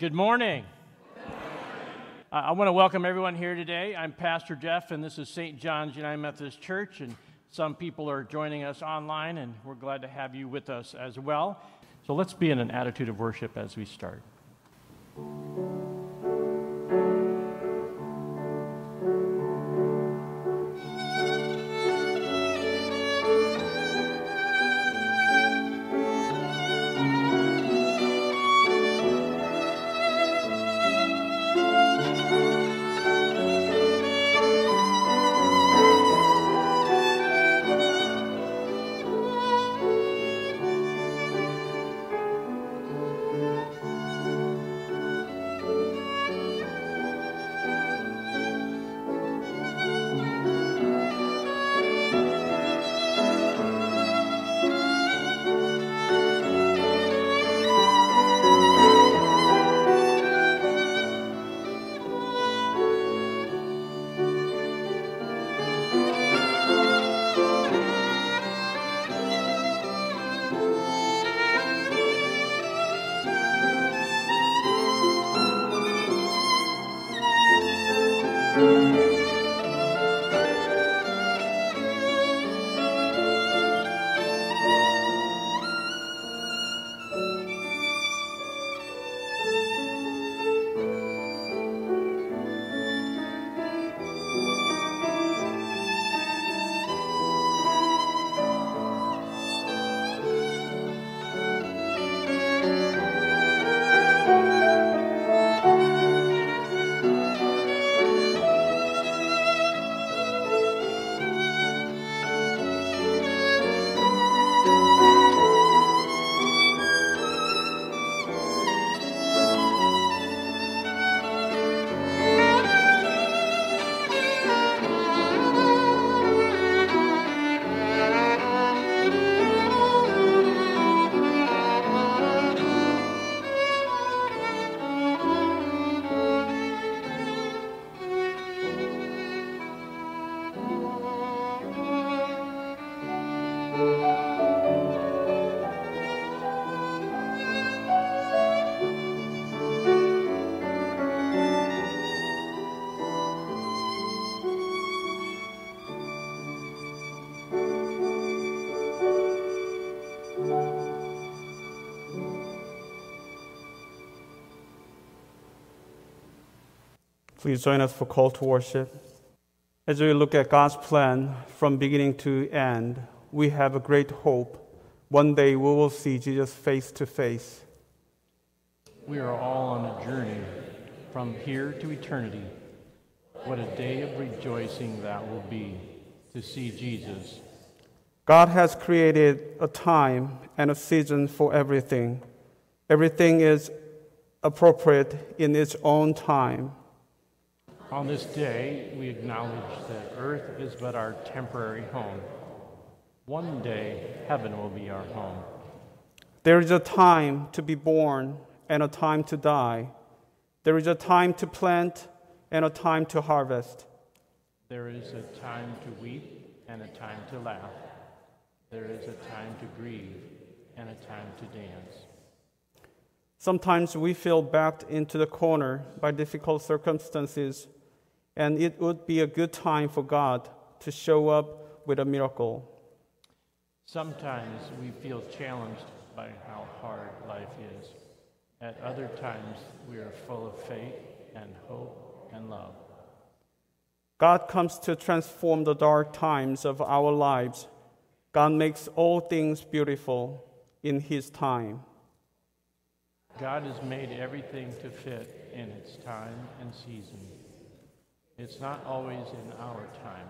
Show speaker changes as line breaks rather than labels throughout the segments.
Good morning. Uh, I want to welcome everyone here today. I'm Pastor Jeff, and this is St. John's United Methodist Church. And some people are joining us online, and we're glad to have you with us as well. So let's be in an attitude of worship as we start.
Please join us for call to worship. As we look at God's plan from beginning to end, we have a great hope. One day we will see Jesus face to face.
We are all on a journey from here to eternity. What a day of rejoicing that will be to see Jesus.
God has created a time and a season for everything. Everything is appropriate in its own time.
On this day, we acknowledge that earth is but our temporary home. One day, heaven will be our home.
There is a time to be born and a time to die. There is a time to plant and a time to harvest.
There is a time to weep and a time to laugh. There is a time to grieve and a time to dance.
Sometimes we feel backed into the corner by difficult circumstances and it would be a good time for God to show up with a miracle.
Sometimes we feel challenged by how hard life is. At other times, we are full of faith and hope and love.
God comes to transform the dark times of our lives. God makes all things beautiful in His time.
God has made everything to fit in its time and season. It's not always in our time,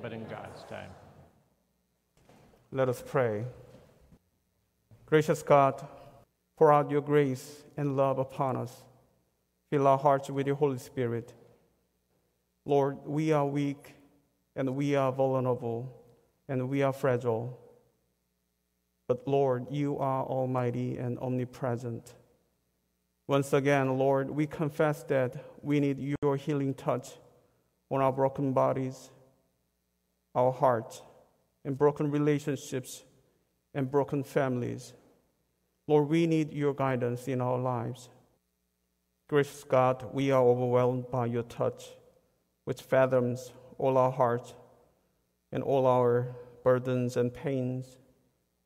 but in God's time.
Let us pray. Gracious God, pour out your grace and love upon us. Fill our hearts with your Holy Spirit. Lord, we are weak and we are vulnerable and we are fragile. But Lord, you are almighty and omnipresent. Once again, Lord, we confess that we need your healing touch on our broken bodies, our hearts, and broken relationships and broken families. Lord, we need your guidance in our lives. Gracious God, we are overwhelmed by your touch, which fathoms all our hearts and all our burdens and pains.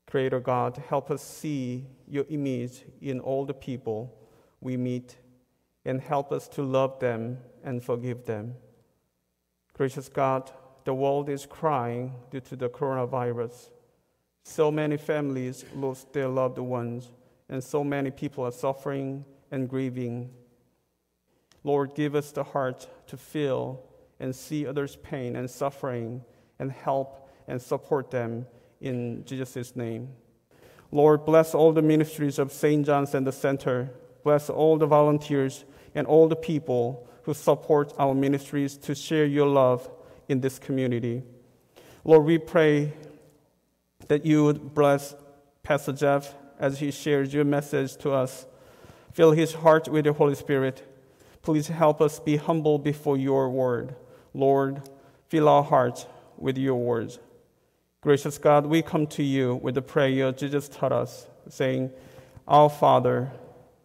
Creator God, help us see your image in all the people we meet and help us to love them and forgive them. Gracious God, the world is crying due to the coronavirus. So many families lost their loved ones, and so many people are suffering and grieving. Lord, give us the heart to feel and see others' pain and suffering and help and support them in Jesus' name. Lord, bless all the ministries of St. John's and the Center. Bless all the volunteers and all the people who support our ministries to share your love in this community. Lord, we pray that you would bless Pastor Jeff as he shares your message to us. Fill his heart with the Holy Spirit. Please help us be humble before your word. Lord, fill our hearts with your words. Gracious God, we come to you with the prayer Jesus taught us, saying, Our Father,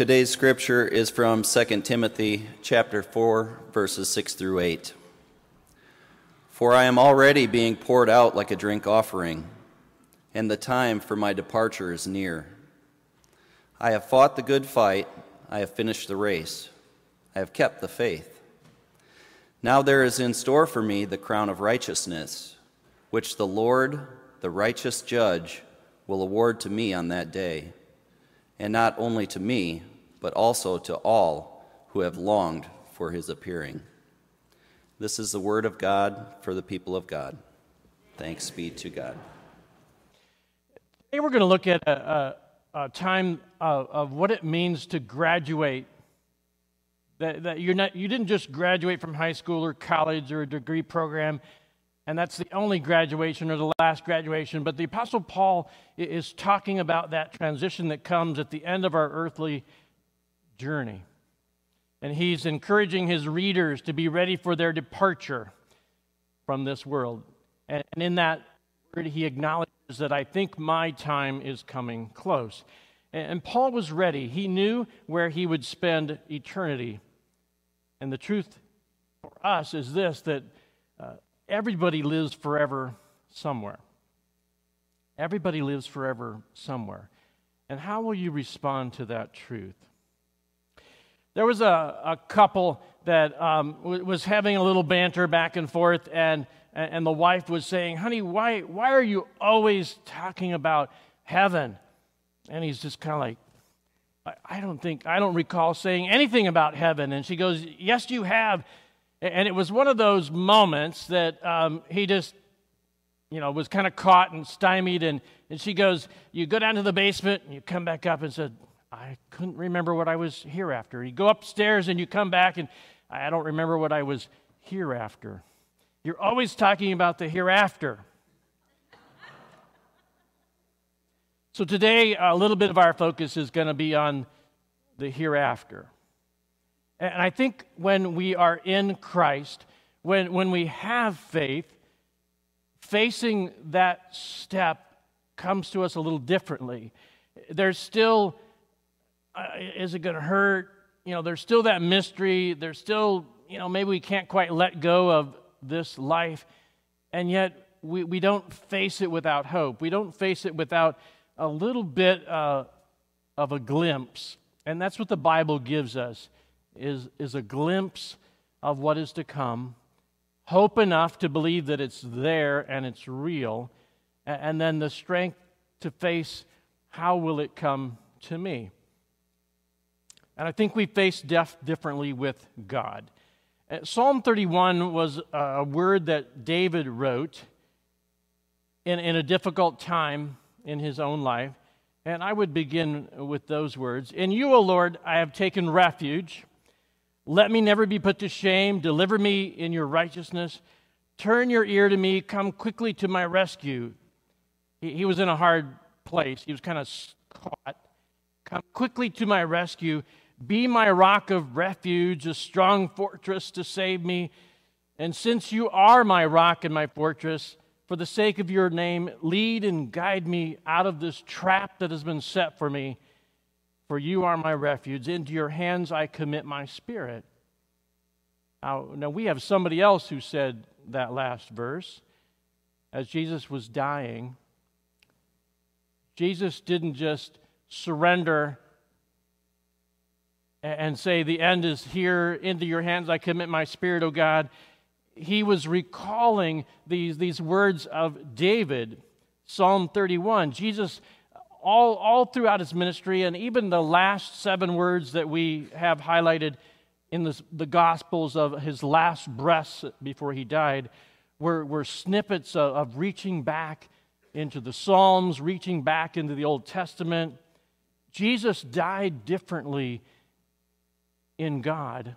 Today's scripture is from 2 Timothy chapter 4 verses 6 through 8. For I am already being poured out like a drink offering, and the time for my departure is near. I have fought the good fight, I have finished the race, I have kept the faith. Now there is in store for me the crown of righteousness, which the Lord, the righteous judge, will award to me on that day, and not only to me but also to all who have longed for his appearing. This is the word of God for the people of God. Thanks be to God.
Today we're going to look at a, a, a time of, of, what it means to graduate. That, that you're not, you didn't just graduate from high school or college or a degree program, and that's the only graduation or the last graduation. But the Apostle Paul is talking about that transition that comes at the end of our earthly journey. And he's encouraging his readers to be ready for their departure from this world. And in that word, he acknowledges that I think my time is coming close. And Paul was ready. He knew where he would spend eternity. And the truth for us is this that uh, everybody lives forever somewhere. Everybody lives forever somewhere. And how will you respond to that truth? There was a, a couple that um, w- was having a little banter back and forth, and, and the wife was saying, Honey, why, why are you always talking about heaven? And he's just kind of like, I, I don't think, I don't recall saying anything about heaven. And she goes, Yes, you have. And it was one of those moments that um, he just, you know, was kind of caught and stymied. And, and she goes, You go down to the basement and you come back up and said, I couldn't remember what I was here after. You go upstairs and you come back and I don't remember what I was here after. You're always talking about the hereafter. so today, a little bit of our focus is going to be on the hereafter. And I think when we are in Christ, when, when we have faith, facing that step comes to us a little differently. There's still, is it going to hurt? You know, there's still that mystery. There's still, you know, maybe we can't quite let go of this life. And yet, we, we don't face it without hope. We don't face it without a little bit uh, of a glimpse. And that's what the Bible gives us is, is a glimpse of what is to come, hope enough to believe that it's there and it's real, and then the strength to face how will it come to me. And I think we face death differently with God. Uh, Psalm 31 was a word that David wrote in, in a difficult time in his own life. And I would begin with those words In you, O Lord, I have taken refuge. Let me never be put to shame. Deliver me in your righteousness. Turn your ear to me. Come quickly to my rescue. He, he was in a hard place, he was kind of caught. Come quickly to my rescue. Be my rock of refuge, a strong fortress to save me. And since you are my rock and my fortress, for the sake of your name, lead and guide me out of this trap that has been set for me. For you are my refuge. Into your hands I commit my spirit. Now, now, we have somebody else who said that last verse. As Jesus was dying, Jesus didn't just surrender and say, The end is here. Into your hands I commit my spirit, O God. He was recalling these, these words of David, Psalm 31. Jesus all, all throughout his ministry, and even the last seven words that we have highlighted in the, the Gospels of his last breaths before he died were, were snippets of, of reaching back into the Psalms, reaching back into the Old Testament. Jesus died differently in God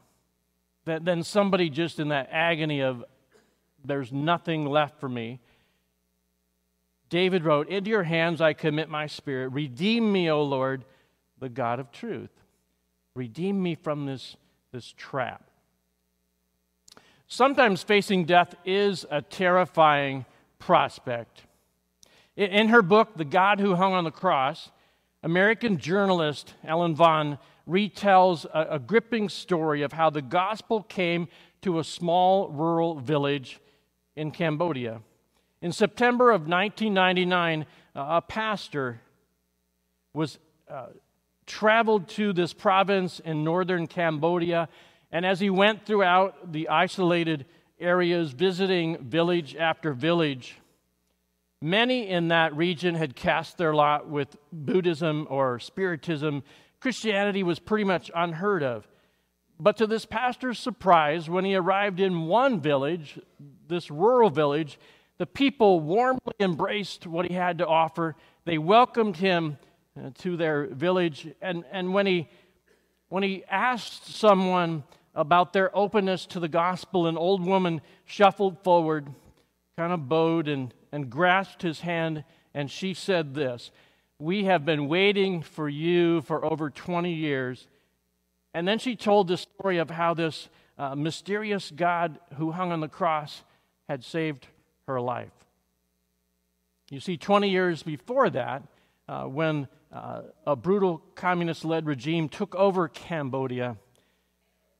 than, than somebody just in that agony of, there's nothing left for me. David wrote, Into your hands I commit my spirit. Redeem me, O Lord, the God of truth. Redeem me from this, this trap. Sometimes facing death is a terrifying prospect. In her book, The God Who Hung on the Cross, American journalist Ellen Vaughn retells a, a gripping story of how the gospel came to a small rural village in Cambodia. In September of 1999, uh, a pastor was uh, traveled to this province in northern Cambodia, and as he went throughout the isolated areas, visiting village after village, many in that region had cast their lot with Buddhism or Spiritism. Christianity was pretty much unheard of. But to this pastor's surprise, when he arrived in one village, this rural village, the people warmly embraced what he had to offer. They welcomed him uh, to their village. And, and when, he, when he asked someone about their openness to the gospel, an old woman shuffled forward, kind of bowed, and, and grasped his hand. And she said this We have been waiting for you for over 20 years. And then she told the story of how this uh, mysterious God who hung on the cross had saved her life. You see, 20 years before that, uh, when uh, a brutal communist led regime took over Cambodia,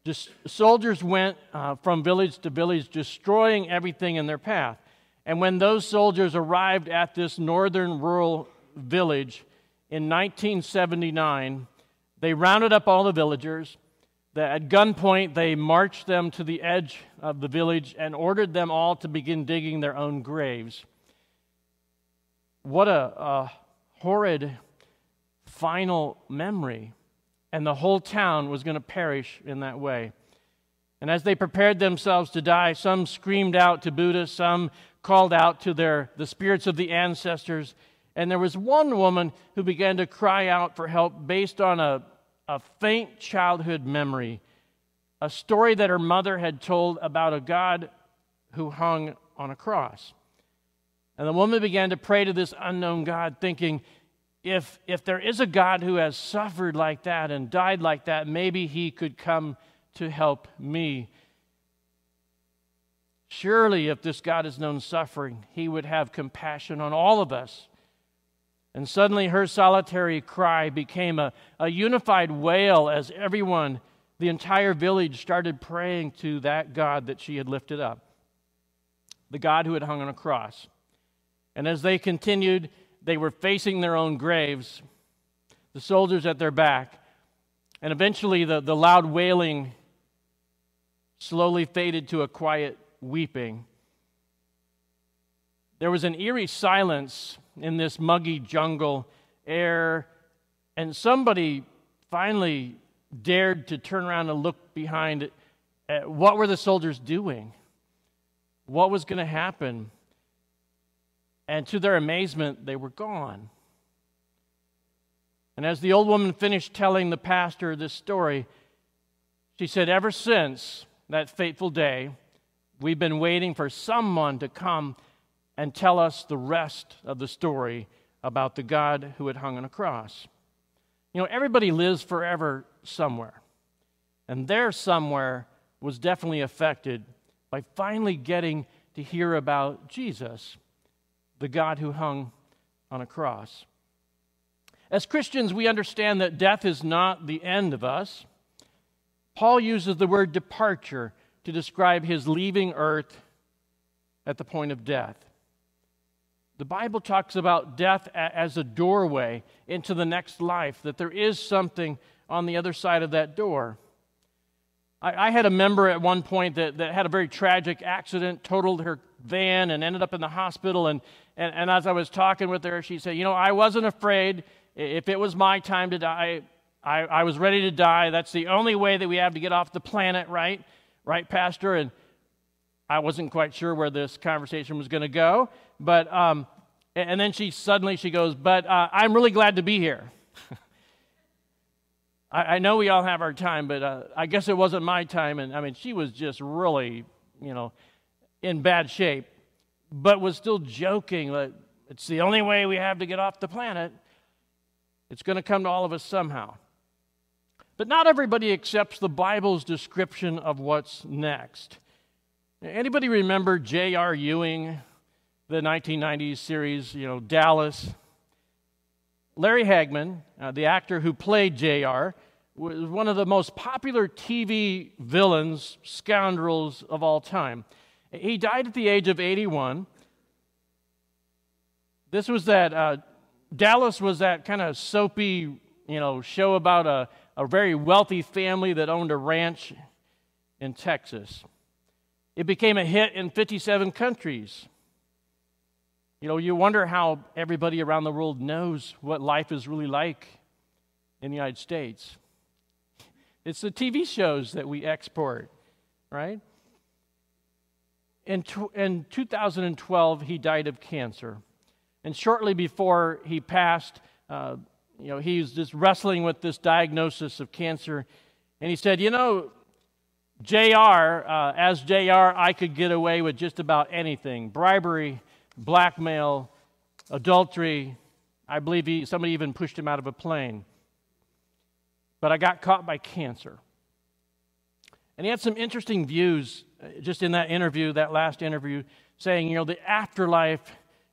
just, soldiers went uh, from village to village, destroying everything in their path. And when those soldiers arrived at this northern rural village in 1979, they rounded up all the villagers at gunpoint they marched them to the edge of the village and ordered them all to begin digging their own graves. What a, a horrid final memory. And the whole town was going to perish in that way. And as they prepared themselves to die, some screamed out to Buddha, some called out to their, the spirits of the ancestors. And there was one woman who began to cry out for help based on a, a faint childhood memory, a story that her mother had told about a God who hung on a cross. And the woman began to pray to this unknown God, thinking, if, if there is a God who has suffered like that and died like that, maybe he could come to help me. Surely, if this God has known suffering, he would have compassion on all of us. And suddenly, her solitary cry became a, a unified wail as everyone, the entire village, started praying to that God that she had lifted up, the God who had hung on a cross. And as they continued, they were facing their own graves, the soldiers at their back. And eventually, the, the loud wailing slowly faded to a quiet weeping. There was an eerie silence in this muggy jungle air, and somebody finally dared to turn around and look behind at what were the soldiers doing? What was going to happen? And to their amazement, they were gone. And as the old woman finished telling the pastor this story, she said, Ever since that fateful day, we've been waiting for someone to come and tell us the rest of the story about the God who had hung on a cross. You know, everybody lives forever somewhere. And there somewhere was definitely affected by finally getting to hear about Jesus the God who hung on a cross. As Christians, we understand that death is not the end of us. Paul uses the word departure to describe his leaving earth at the point of death. The Bible talks about death as a doorway into the next life, that there is something on the other side of that door. I, I had a member at one point that, that had a very tragic accident, totaled her van, and ended up in the hospital. And, and, and as I was talking with her, she said, You know, I wasn't afraid. If it was my time to die, I, I was ready to die. That's the only way that we have to get off the planet, right? Right, Pastor? And I wasn't quite sure where this conversation was going to go. But, um, and then she suddenly she goes, But uh, I'm really glad to be here. I, I, know we all have our time, but uh, I guess it wasn't my time. And I mean, she was just really, you know, in bad shape but was still joking that it's the only way we have to get off the planet. It's going to come to all of us somehow. But not everybody accepts the Bible's description of what's next. Anybody remember J.R. Ewing, the 1990s series, you know, Dallas? Larry Hagman, uh, the actor who played J.R., was one of the most popular TV villains, scoundrels of all time. He died at the age of 81. This was that, uh, Dallas was that kind of soapy, you know, show about a, a very wealthy family that owned a ranch in Texas. It became a hit in 57 countries. You know, you wonder how everybody around the world knows what life is really like in the United States. It's the TV shows that we export, right? In, in 2012, he died of cancer. And shortly before he passed, uh, you know, he was just wrestling with this diagnosis of cancer. And he said, You know, JR, uh, as JR, I could get away with just about anything bribery, blackmail, adultery. I believe he, somebody even pushed him out of a plane. But I got caught by cancer. And he had some interesting views uh, just in that interview, that last interview, saying, you know, the afterlife,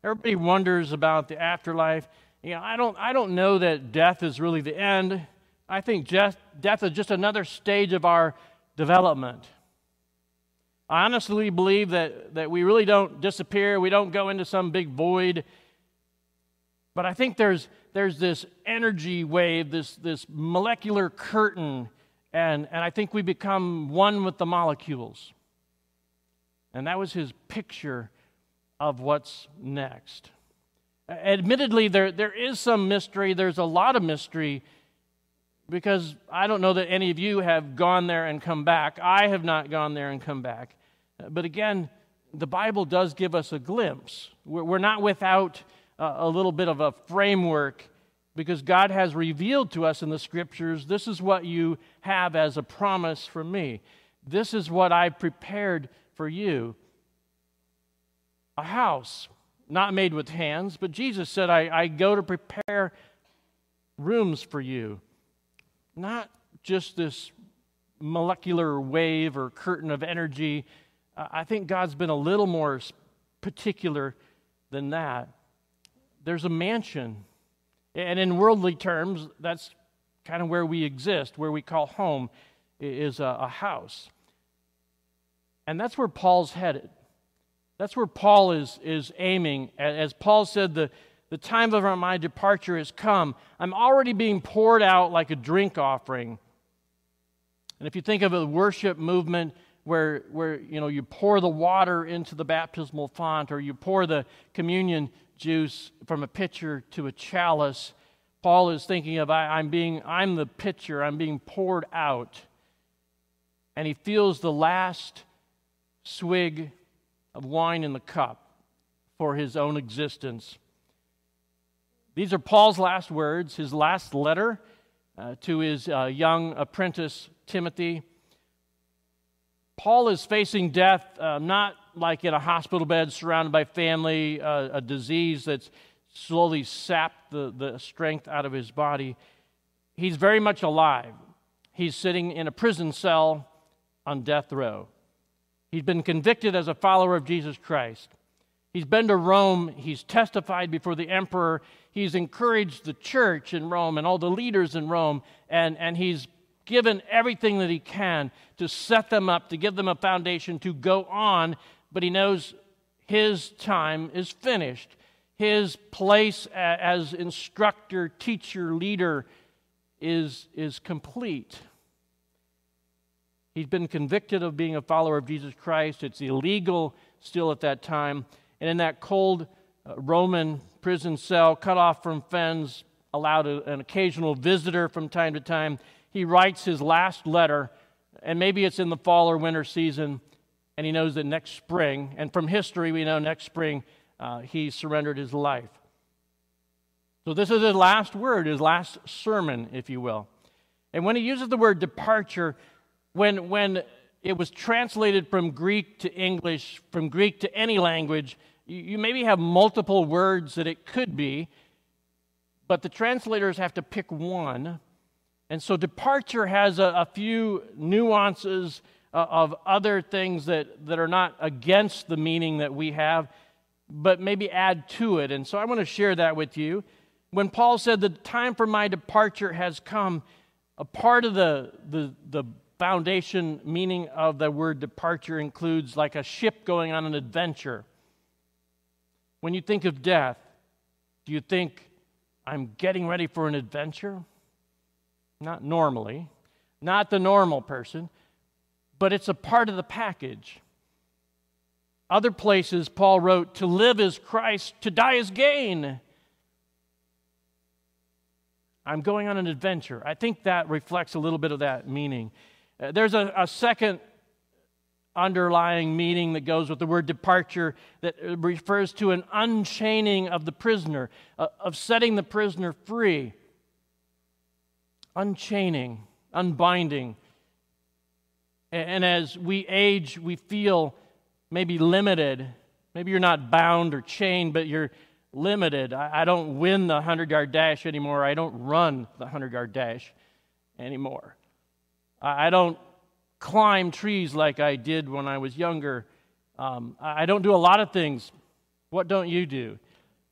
everybody wonders about the afterlife. You know, I don't, I don't know that death is really the end. I think death, death is just another stage of our development. I honestly believe that, that we really don't disappear, we don't go into some big void. But I think there's, there's this energy wave, this, this molecular curtain, and, and I think we become one with the molecules. And that was his picture of what's next. Admittedly, there, there is some mystery, there's a lot of mystery because I don't know that any of you have gone there and come back. I have not gone there and come back. But again, the Bible does give us a glimpse. We're not without a little bit of a framework because God has revealed to us in the scriptures this is what you have as a promise from me. This is what I prepared for you a house, not made with hands, but Jesus said, I, I go to prepare rooms for you. Not just this molecular wave or curtain of energy. I think God's been a little more particular than that. There's a mansion. And in worldly terms, that's kind of where we exist, where we call home is a, a house. And that's where Paul's headed. That's where Paul is, is aiming. As Paul said, the, the time of my departure has come. I'm already being poured out like a drink offering. And if you think of a worship movement where, where you, know, you pour the water into the baptismal font or you pour the communion juice from a pitcher to a chalice, Paul is thinking of I, I'm, being, I'm the pitcher, I'm being poured out. And he feels the last swig of wine in the cup for his own existence. These are Paul's last words, his last letter uh, to his uh, young apprentice, Timothy. Paul is facing death uh, not like in a hospital bed surrounded by family, uh, a disease that's slowly sapped the, the strength out of his body. He's very much alive. He's sitting in a prison cell on death row. He's been convicted as a follower of Jesus Christ. He's been to Rome. He's testified before the emperor. He's encouraged the church in Rome and all the leaders in Rome. And, and he's given everything that he can to set them up, to give them a foundation to go on. But he knows his time is finished. His place as instructor, teacher, leader is, is complete. He's been convicted of being a follower of Jesus Christ. It's illegal still at that time and in that cold uh, Roman prison cell, cut off from friends, allowed an occasional visitor from time to time, he writes his last letter, and maybe it's in the fall or winter season, and he knows that next spring, and from history we know next spring, uh, he surrendered his life. So this is his last word, his last sermon, if you will. And when he uses the word departure, when, when it was translated from Greek to English, from Greek to any language, you maybe have multiple words that it could be, but the translators have to pick one. And so departure has a, a few nuances uh, of other things that, that are not against the meaning that we have, but maybe add to it. And so I want to share that with you. When Paul said, The time for my departure has come, a part of the, the, the foundation meaning of the word departure includes like a ship going on an adventure. When you think of death, do you think, I'm getting ready for an adventure? Not normally, not the normal person, but it's a part of the package. Other places, Paul wrote, To live is Christ, to die is gain. I'm going on an adventure. I think that reflects a little bit of that meaning. Uh, there's a, a second underlying meaning that goes with the word departure that refers to an unchaining of the prisoner, uh, of setting the prisoner free. Unchaining, unbinding. And as we age, we feel maybe limited. Maybe you're not bound or chained, but you're limited. I, don't win the 100 yard dash anymore. I don't run the 100 yard dash anymore. I don't climb trees like I did when I was younger. Um, I don't do a lot of things. What don't you do?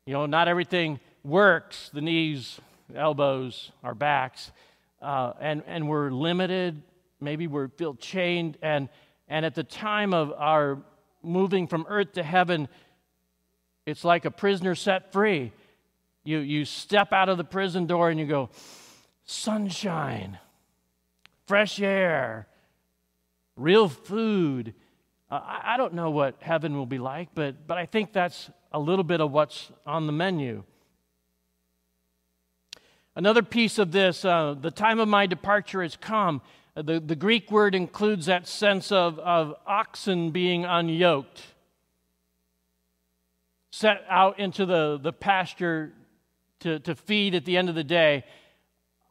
You know, not everything works the knees, elbows, our backs. Uh, and, and we're limited. Maybe we feel chained. And, and at the time of our moving from earth to heaven, it's like a prisoner set free. You, you step out of the prison door and you go, sunshine, fresh air, real food. Uh, I, I don't know what heaven will be like, but, but I think that's a little bit of what's on the menu. Another piece of this, uh, the time of my departure has come. Uh, the, the Greek word includes that sense of, of oxen being unyoked, set out into the, the pasture to, to feed at the end of the day.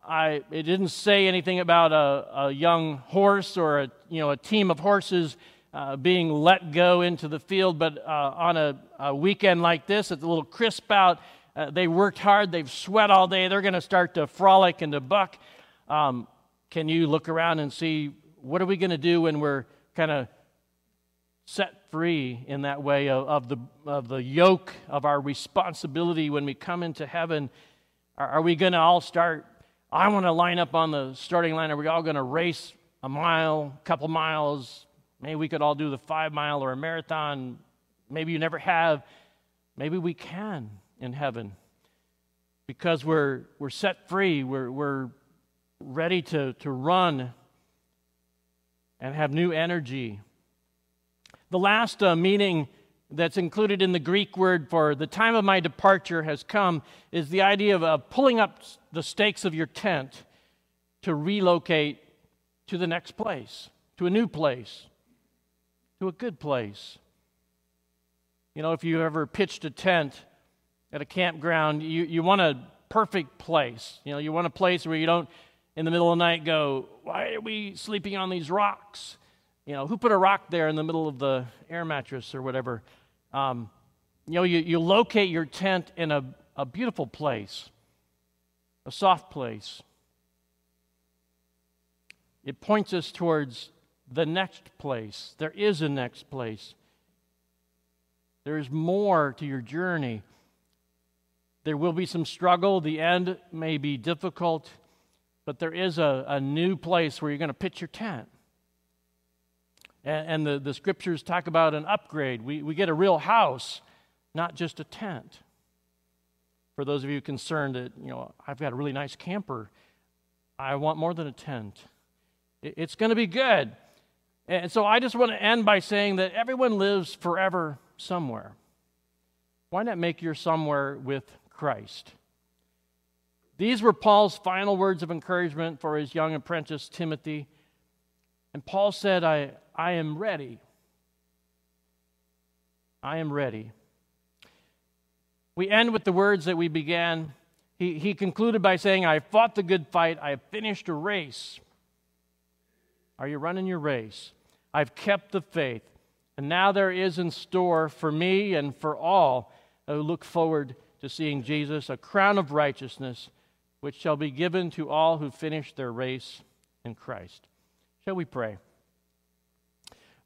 I, it didn't say anything about a, a young horse or a, you know, a team of horses uh, being let go into the field, but uh, on a, a, weekend like this, it's a little crisp out. Uh, they worked hard, they've sweat all day, they're going to start to frolic and to buck. Um, can you look around and see what are we going to do when we're kind of set free in that way of, of, the, of the yoke of our responsibility when we come into heaven? Are, are we going to all start? I want to line up on the starting line. Are we all going to race a mile, couple miles? Maybe we could all do the five mile or a marathon. Maybe you never have. Maybe we can in heaven because we're, we're set free. We're, we're ready to, to run and have new energy. The last uh, meaning that's included in the Greek word for the time of my departure has come is the idea of uh, pulling up the stakes of your tent to relocate to the next place, to a new place, to a good place. You know, if you ever pitched a tent at a campground, you, you want a perfect place. You know, you want a place where you don't in the middle of the night go, Why are we sleeping on these rocks? You know, who put a rock there in the middle of the air mattress or whatever? Um, you know, you, you locate your tent in a, a beautiful place, a soft place. It points us towards the next place. There is a next place. There is more to your journey. There will be some struggle. The end may be difficult but there is a, a new place where you're going to pitch your tent. And, and the, the scriptures talk about an upgrade. We, we get a real house, not just a tent. For those of you concerned that, you know, I've got a really nice camper, I want more than a tent. It, it's going to be good. And so I just want to end by saying that everyone lives forever somewhere. Why not make your somewhere with Christ? These were Paul's final words of encouragement for his young apprentice, Timothy. And Paul said, I, I am ready. I am ready. We end with the words that we began. He, he concluded by saying, I fought the good fight. I have finished a race. Are you running your race? I've kept the faith. And now there is in store for me and for all who look forward to seeing Jesus a crown of righteousness which shall be given to all who finish their race in Christ. Shall we pray?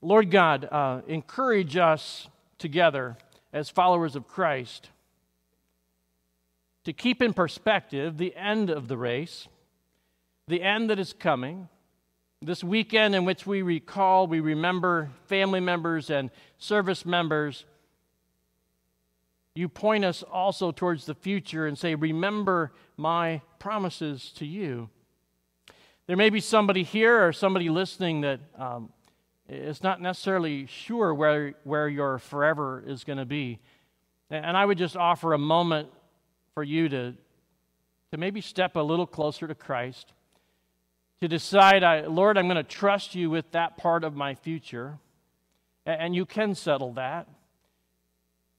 Lord God, uh, encourage us together as followers of Christ to keep in perspective the end of the race, the end that is coming. This weekend, in which we recall, we remember family members and service members you point us also towards the future and say, Remember my promises to you. There may be somebody here or somebody listening that um, is not necessarily sure where, where your forever is going to be. And I would just offer a moment for you to, to maybe step a little closer to Christ, to decide, I, Lord, I'm going to trust you with that part of my future. And you can settle that.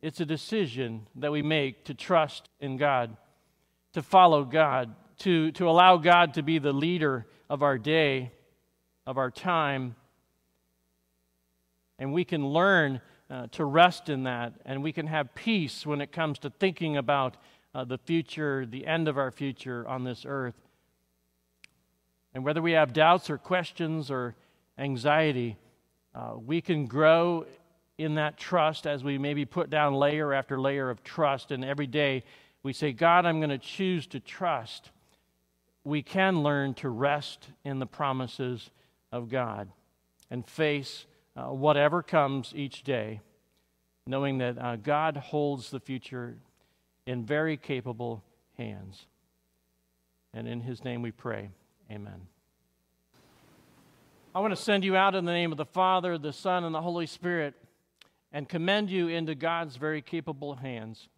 It's a decision that we make to trust in God, to follow God, to, to allow God to be the leader of our day, of our time. And we can learn uh, to rest in that, and we can have peace when it comes to thinking about uh, the future, the end of our future on this earth. And whether we have doubts or questions or anxiety, uh, we can grow in that trust as we maybe put down layer after layer of trust, and every day we say, God, I'm going to choose to trust, we can learn to rest in the promises of God and face uh, whatever comes each day, knowing that uh, God holds the future in very capable hands. And in his name we pray. Amen. I want to send you out in the name of the Father, the Son, and the Holy Spirit and commend you into God's very capable hands.